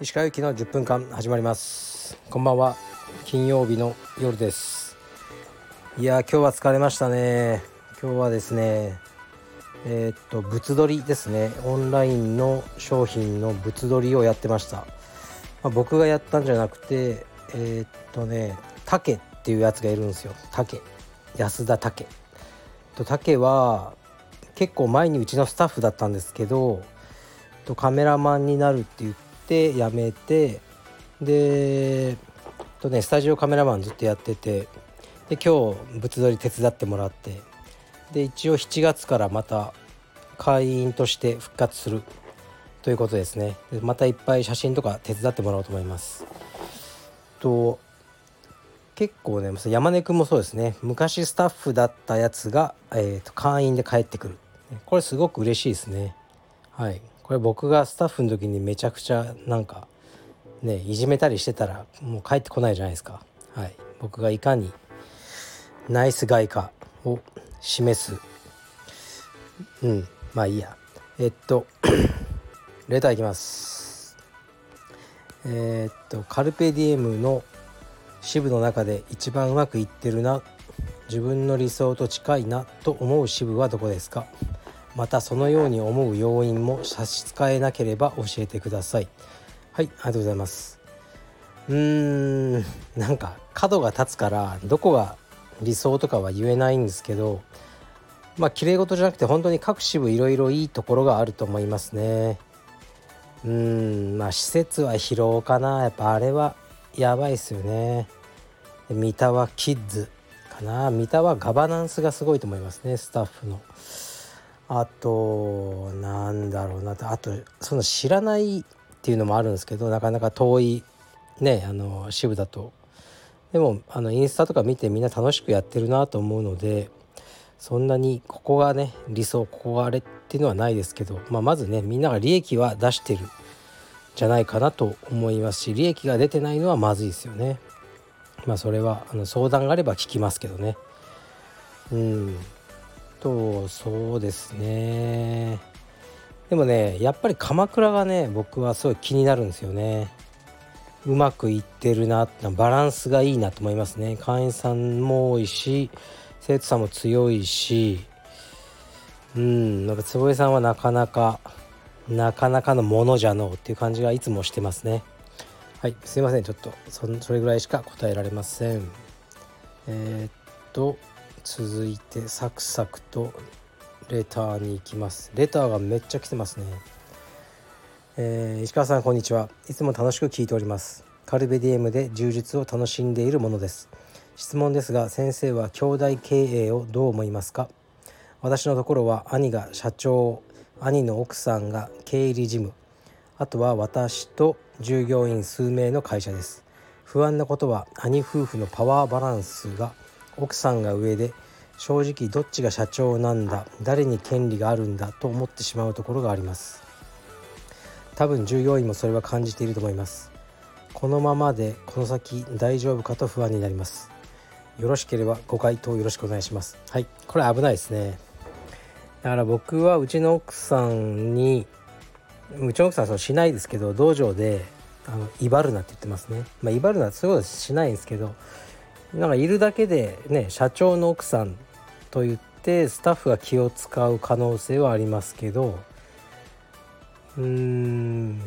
石川由紀の10分間始まります。こんばんは。金曜日の夜です。いや今日は疲れましたね。今日はですねえー、っと物撮りですね。オンラインの商品の物撮りをやってました、まあ、僕がやったんじゃなくてえー、っとね竹っていうやつがいるんですよ。竹安田竹と竹は結構前にうちのスタッフだったんですけどとカメラマンになるって言って辞めてでとねスタジオカメラマンずっとやっててで今日物撮り手伝ってもらってで一応7月からまた会員として復活するということですね。でまたいっぱい写真とか手伝ってもらおうと思います。と結構ね山根君もそうですね。昔スタッフだったやつが、えーと、会員で帰ってくる。これすごく嬉しいですね。はい。これ僕がスタッフの時にめちゃくちゃなんかねいじめたりしてたらもう帰ってこないじゃないですか。はい。僕がいかにナイスガイかを示す。うん。まあいいや。えっと レターいきます。えー、っとカルペディエムの支部の中で一番うまくいってるな。自分の理想と近いな。と思う支部はどこですか？またそのように思う要因も差し支えなければ教えてください。はいありがとうございます。うーんなんか角が立つからどこが理想とかは言えないんですけどまあ綺麗事じゃなくて本当に各支部いろいろいいところがあると思いますね。うんまあ施設は疲労かな。やっぱあれはやばいっすよね。三田はキッズかな。三田はガバナンスがすごいと思いますねスタッフの。あとなんだろうな。あとその知らないっていうのもあるんですけどなかなか遠いねあの支部だと。でもあのインスタとか見てみんな楽しくやってるなと思うのでそんなにここがね理想ここがあれっていうのはないですけど、まあ、まずねみんなが利益は出してる。じゃないかなと思いますし利益が出てないのはまずいですよね。まあそれはあの相談があれば聞きますけどね。うんとそうですねでもねやっぱり鎌倉がね僕はすごい気になるんですよね。うまくいってるなバランスがいいなと思いますね会員さんも多いし生徒さんも強いしうんなんか坪井さんはなかなかなかなかのものじゃのうっていう感じがいつもしてますね。はいすいません。ちょっとそれぐらいしか答えられません。えー、っと続いてサクサクとレターに行きます。レターがめっちゃ来てますね。えー、石川さんこんにちは。いつも楽しく聞いております。カルベディエムで充実を楽しんでいるものです。質問ですが先生は兄弟経営をどう思いますか？私のところは兄が社長兄の奥さんが経理事務。あとは私と従業員数名の会社です。不安なことは兄夫婦のパワーバランスが奥さんが上で正直どっちが社長なんだ誰に権利があるんだと思ってしまうところがあります。多分従業員もそれは感じていると思います。このままでこの先大丈夫かと不安になります。よろしければご回答よろしくお願いします。はいこれ危ないですね。だから僕はうちの奥さんにうちの奥さんはそうしないですけど道場であの威張るなって言ってますね。ま威張るなってそういうことはしないんですけどなんかいるだけでね社長の奥さんと言ってスタッフが気を使う可能性はありますけどうーん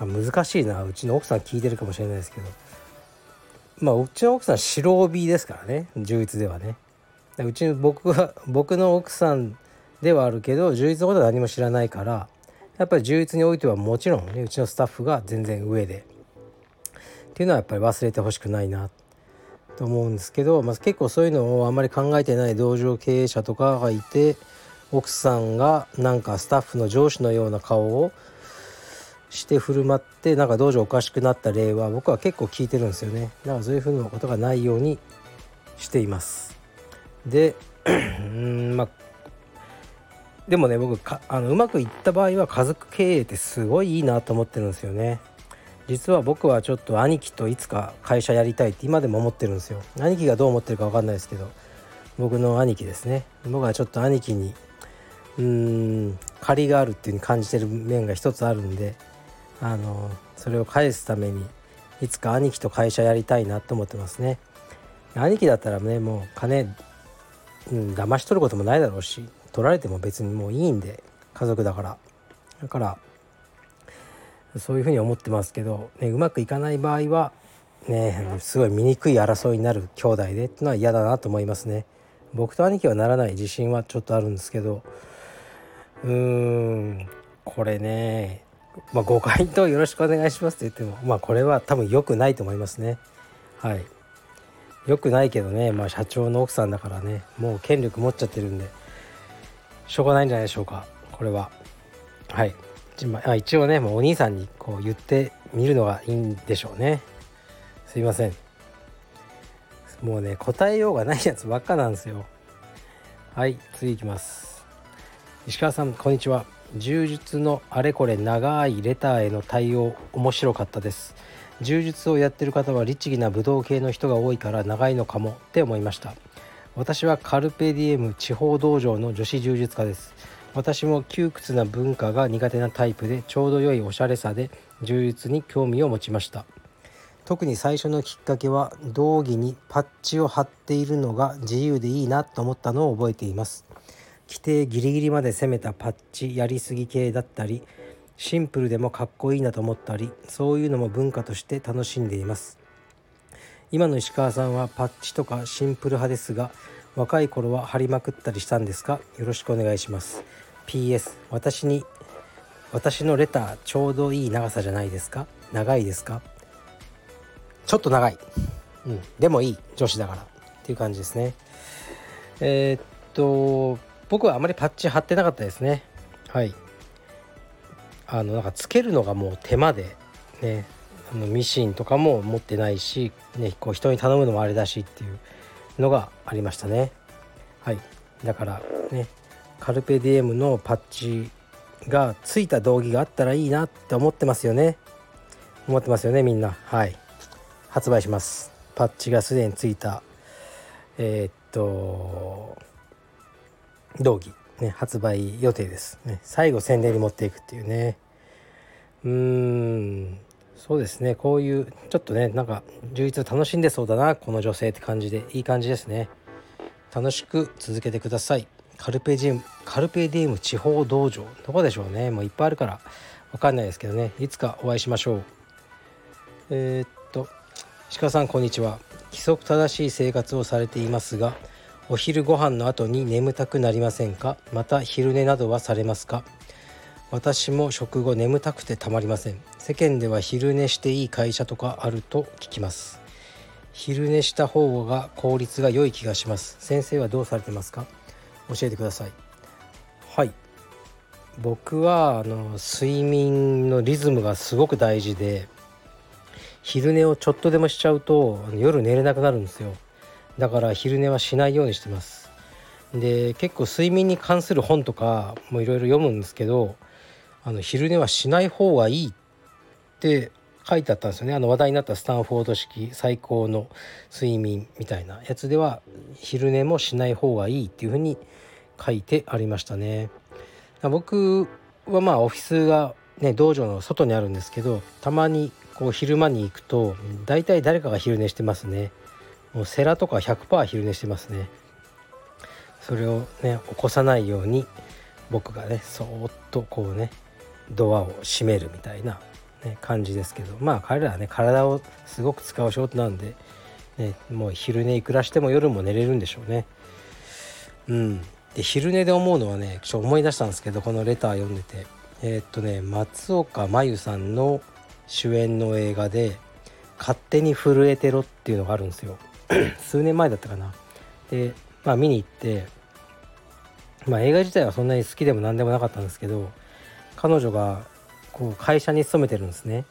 難しいな。うちの奥さん聞いてるかもしれないですけど。まあうちの奥さん白帯ですからね。充実ではね。うちの僕は僕の奥さんではあるけど充実のことは何も知らないからやっぱり充実においてはもちろんねうちのスタッフが全然上で。っていうのはやっぱり忘れてほしくないなと思うんですけど、まあ、結構そういうのをあんまり考えてない道場経営者とかがいて奥さんがなんかスタッフの上司のような顔をして振る舞ってなんか道場おかしくなった例は僕は結構聞いてるんですよね。だからそういうふうなことがないようにしています。でうんまあでもね僕かあのうまくいった場合は家族経営ってすごいいいなと思ってるんですよね。実は僕はちょっと兄貴といつか会社やりたいって今でも思ってるんですよ。兄貴がどう思ってるか分かんないですけど僕の兄貴ですね。僕はちょっと兄貴にうーん借りがあるっていう風に感じてる面が一つあるんであのそれを返すためにいつか兄貴と会社やりたいなと思ってますね。兄貴だったらねもう金、うん、騙し取ることもないだろうし取られても別にもういいんで家族だから。だからそういうふうに思ってますけど、ね、うまくいかない場合はねすごい醜い争いになる兄弟でっていうのは嫌だなと思いますね。僕と兄貴はならない自信はちょっとあるんですけどうーんこれねまあ、ご回答よろしくお願いしますって言ってもまあこれは多分良くないと思いますね。はい。良くないけどね。まあ社長の奥さんだからね。もう権力持っちゃってるんで。しょうがないんじゃないでしょうか。これは。はい。一応ねもうお兄さんにこう言ってみるのがいいんでしょうね。すいません。もうね答えようがないやつばっかなんですよ。はい次いきます。石川さんこんにちは。柔術のあれこれ長いレターへの対応面白かったです。柔術をやってる方は律儀な武道系の人が多いから長いのかもって思いました。私はカルペディエム地方道場の女子柔術家です。私も窮屈な文化が苦手なタイプでちょうど良いおしゃれさで柔術に興味を持ちました。特に最初のきっかけは道着にパッチを貼っているのが自由でいいなと思ったのを覚えています。規定ギリギリまで攻めたパッチやりすぎ系だったりシンプルでもかっこいいなと思ったりそういうのも文化として楽しんでいます。今の石川さんはパッチとかシンプル派ですが若い頃は貼りまくったりしたんですか？よろしくお願いします。PS 私に私のレターちょうどいい長さじゃないですか？長いですか？ちょっと長い。うんでもいい女子だから。っていう感じですね。えー、っと僕はあまりパッチ貼ってなかったですね。はい。あのなんかつけるのがもう手間でねあのミシンとかも持ってないし、ね、こう人に頼むのもあれだしっていうのがありましたね。はい。だからねカルペディエムのパッチがついた道着があったらいいなって思ってますよね。思ってますよねみんな。はい。発売します。パッチがすでについたえー、っと道着、ね、発売予定です、ね、最後宣伝に持っていくっていうね。うーん。そうですね。こういうちょっとねなんか充実楽しんでそうだなこの女性って感じでいい感じですね。楽しく続けてください。カルペディウムカルペディウム地方道場。どこでしょうね。もういっぱいあるから。わかんないですけどね。いつかお会いしましょう。えー、っと石川さんこんにちは。規則正しい生活をされていますがお昼ご飯の後に眠たくなりませんか？また昼寝などはされますか？私も食後眠たくてたまりません。世間では昼寝していい会社とかあると聞きます。昼寝した方が効率が良い気がします。先生はどうされてますか？教えてください。はい。僕はあの睡眠のリズムがすごく大事で昼寝をちょっとでもしちゃうと夜寝れなくなるんですよ。だから昼寝はしないようにしてます。で結構睡眠に関する本とかもいろいろ読むんですけどあの昼寝はしない方がいいって書いてあったんですよね。あの話題になったスタンフォード式最高の睡眠みたいなやつでは昼寝もしない方がいいっていうふうに書いてありましたね。僕はまあオフィスがね道場の外にあるんですけどたまにこう昼間に行くと大体誰かが昼寝してますね。もうセラとか100%昼寝してますね。それをね起こさないように僕がねそーっとこうねドアを閉めるみたいな、ね、感じですけどまあ彼らはね体をすごく使う仕事なんで、ね、もう昼寝いくらしても夜も寝れるんでしょうね。うん。で昼寝で思うのはねちょっと思い出したんですけどこのレター読んでて。えー、っとね松岡真優さんの主演の映画で「勝手に震えてろ」っていうのがあるんですよ。数年前だったかなでまあ見に行ってまあ映画自体はそんなに好きでも何でもなかったんですけど彼女がこう会社に勤めてるんですね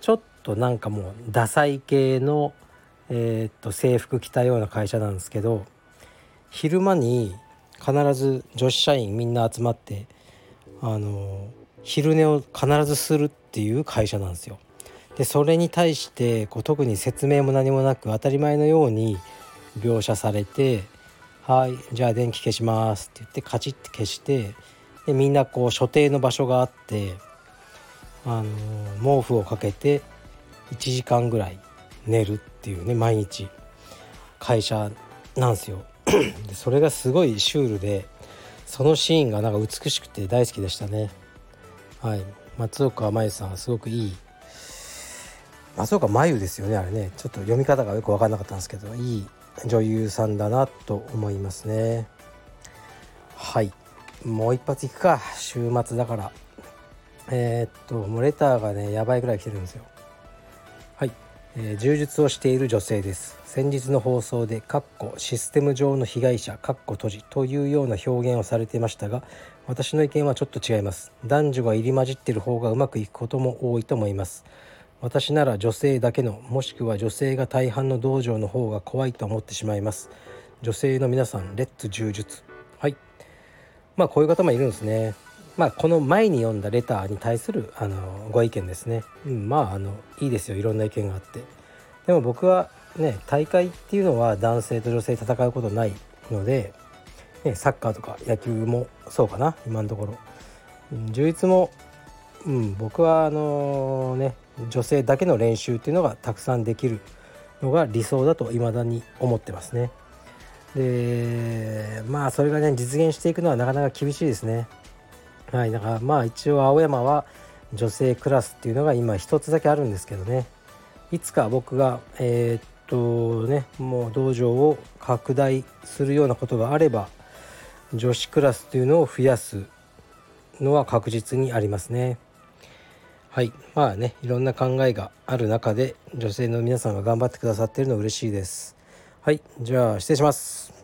ちょっとなんかもうダサい系の、えー、っと制服着たような会社なんですけど昼間に必ず女子社員みんな集まってあの昼寝を必ずするっていう会社なんですよ。でそれに対してこう特に説明も何もなく当たり前のように描写されてはいじゃあ電気消します」って言ってカチッて消してでみんなこう所定の場所があってあの毛布をかけて1時間ぐらい寝るっていうね毎日会社なんですよ。でそれがすごいシュールでそのシーンがなんか美しくて大好きでしたね。はい。松岡真優さんすごくいい松岡真優ですよねあれね。ちょっと読み方がよく分かんなかったんですけどいい女優さんだなと思いますね。はい。もう一発いくか。週末だから。えー、っともうレターがねやばいぐらい来てるんですよ。はい、えー、柔術をしている女性です。先日の放送で「かっこシステム上の被害者」かっこ閉じというような表現をされていましたが私の意見はちょっと違います。男女が入り混じってる方がうまくいくことも多いと思います。私なら女性だけのもしくは女性が大半の道場の方が怖いと思ってしまいます。女性の皆さんレッツ柔術。はい。まあこういう方もいるんですね。まあこの前に読んだレターに対するあのご意見ですね、うん、まああのいいですよ。いろんな意見があって。でも僕はね大会っていうのは男性と女性戦うことないので、ね、サッカーとか野球もそうかな今のところ、うん、充実も、うん、僕はあのね女性だけの練習っていうのがたくさんできるのが理想だと未だに思ってますね。でまあそれがね実現していくのはなかなか厳しいですね。はいだからまあ一応青山は女性クラスっていうのが今一つだけあるんですけどねいつか僕がえー、っとねもう道場を拡大するようなことがあれば女子クラスというのを増やすのは確実にありますね。はい。まあねいろんな考えがある中で女性の皆さんが頑張ってくださっているの嬉しいです。はい。じゃあ失礼します。